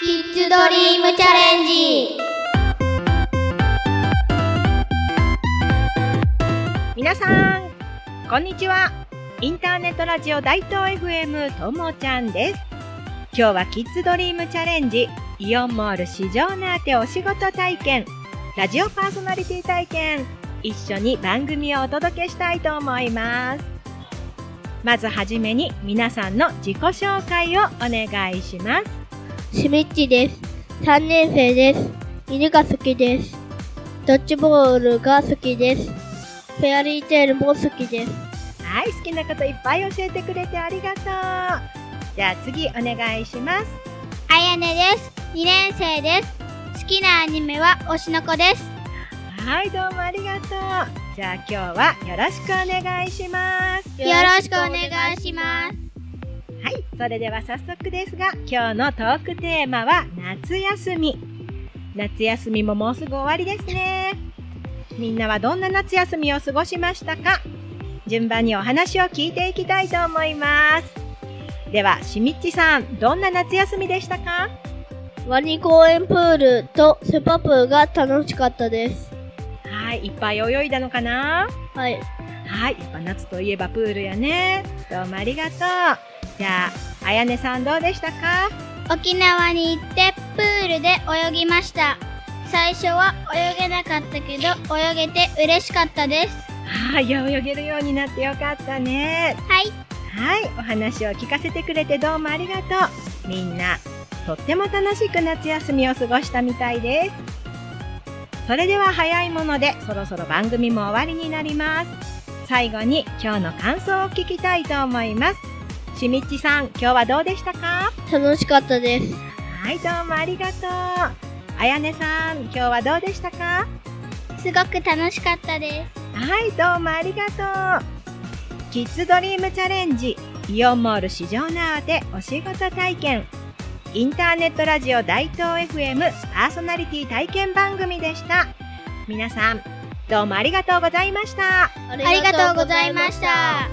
キッズドリームチャレンジ。皆さんこんにちは。インターネットラジオ大東 FM ともちゃんです。今日はキッズドリームチャレンジイオンモール市場ナーテお仕事体験ラジオパーソナリティ体験一緒に番組をお届けしたいと思います。まずはじめに皆さんの自己紹介をお願いします。しみっちです。3年生です。犬が好きです。ドッジボールが好きです。フェアリーテールも好きです。はい、好きなこといっぱい教えてくれてありがとう。じゃあ次お願いします。あやねです2年生です好きなアニメは推しの子ですはい、どうもありがとう。じゃあ今日はよろしくお願いします。よろしくお願いしますはい、それでは早速ですが、今日のトークテーマは夏休み。夏休みももうすぐ終わりですね。みんなはどんな夏休みを過ごしましたか？順番にお話を聞いていきたいと思います。では、しみっちさん、どんな夏休みでしたか？ワニ公園プールとスパプーが楽しかったです。はい、いっぱい泳いだのかな？はい。はい、やっぱ夏といえばプールやね。どうもありがとう。じゃあ、あやねさんどうでしたか？沖縄に行ってプールで泳ぎました最初は泳げなかったけど泳げて嬉しかったですはい、泳げるようになってよかったね。はいはい、お話を聞かせてくれてどうもありがとう。みんな、とっても楽しく夏休みを過ごしたみたいです。それでは早いもので、そろそろ番組も終わりになります。最後に今日の感想を聞きたいと思います。しみっちさん、今日はどうでしたか？楽しかったです。はい、どうもありがとう。あやねさん、今日はどうでしたか？すごく楽しかったですはい、どうもありがとう。キッズドリームチャレンジ、イオンモール市場ナーでお仕事体験。インターネットラジオ大東 FM パーソナリティ体験番組でした。皆さん、どうもありがとうございました。あありがとうございました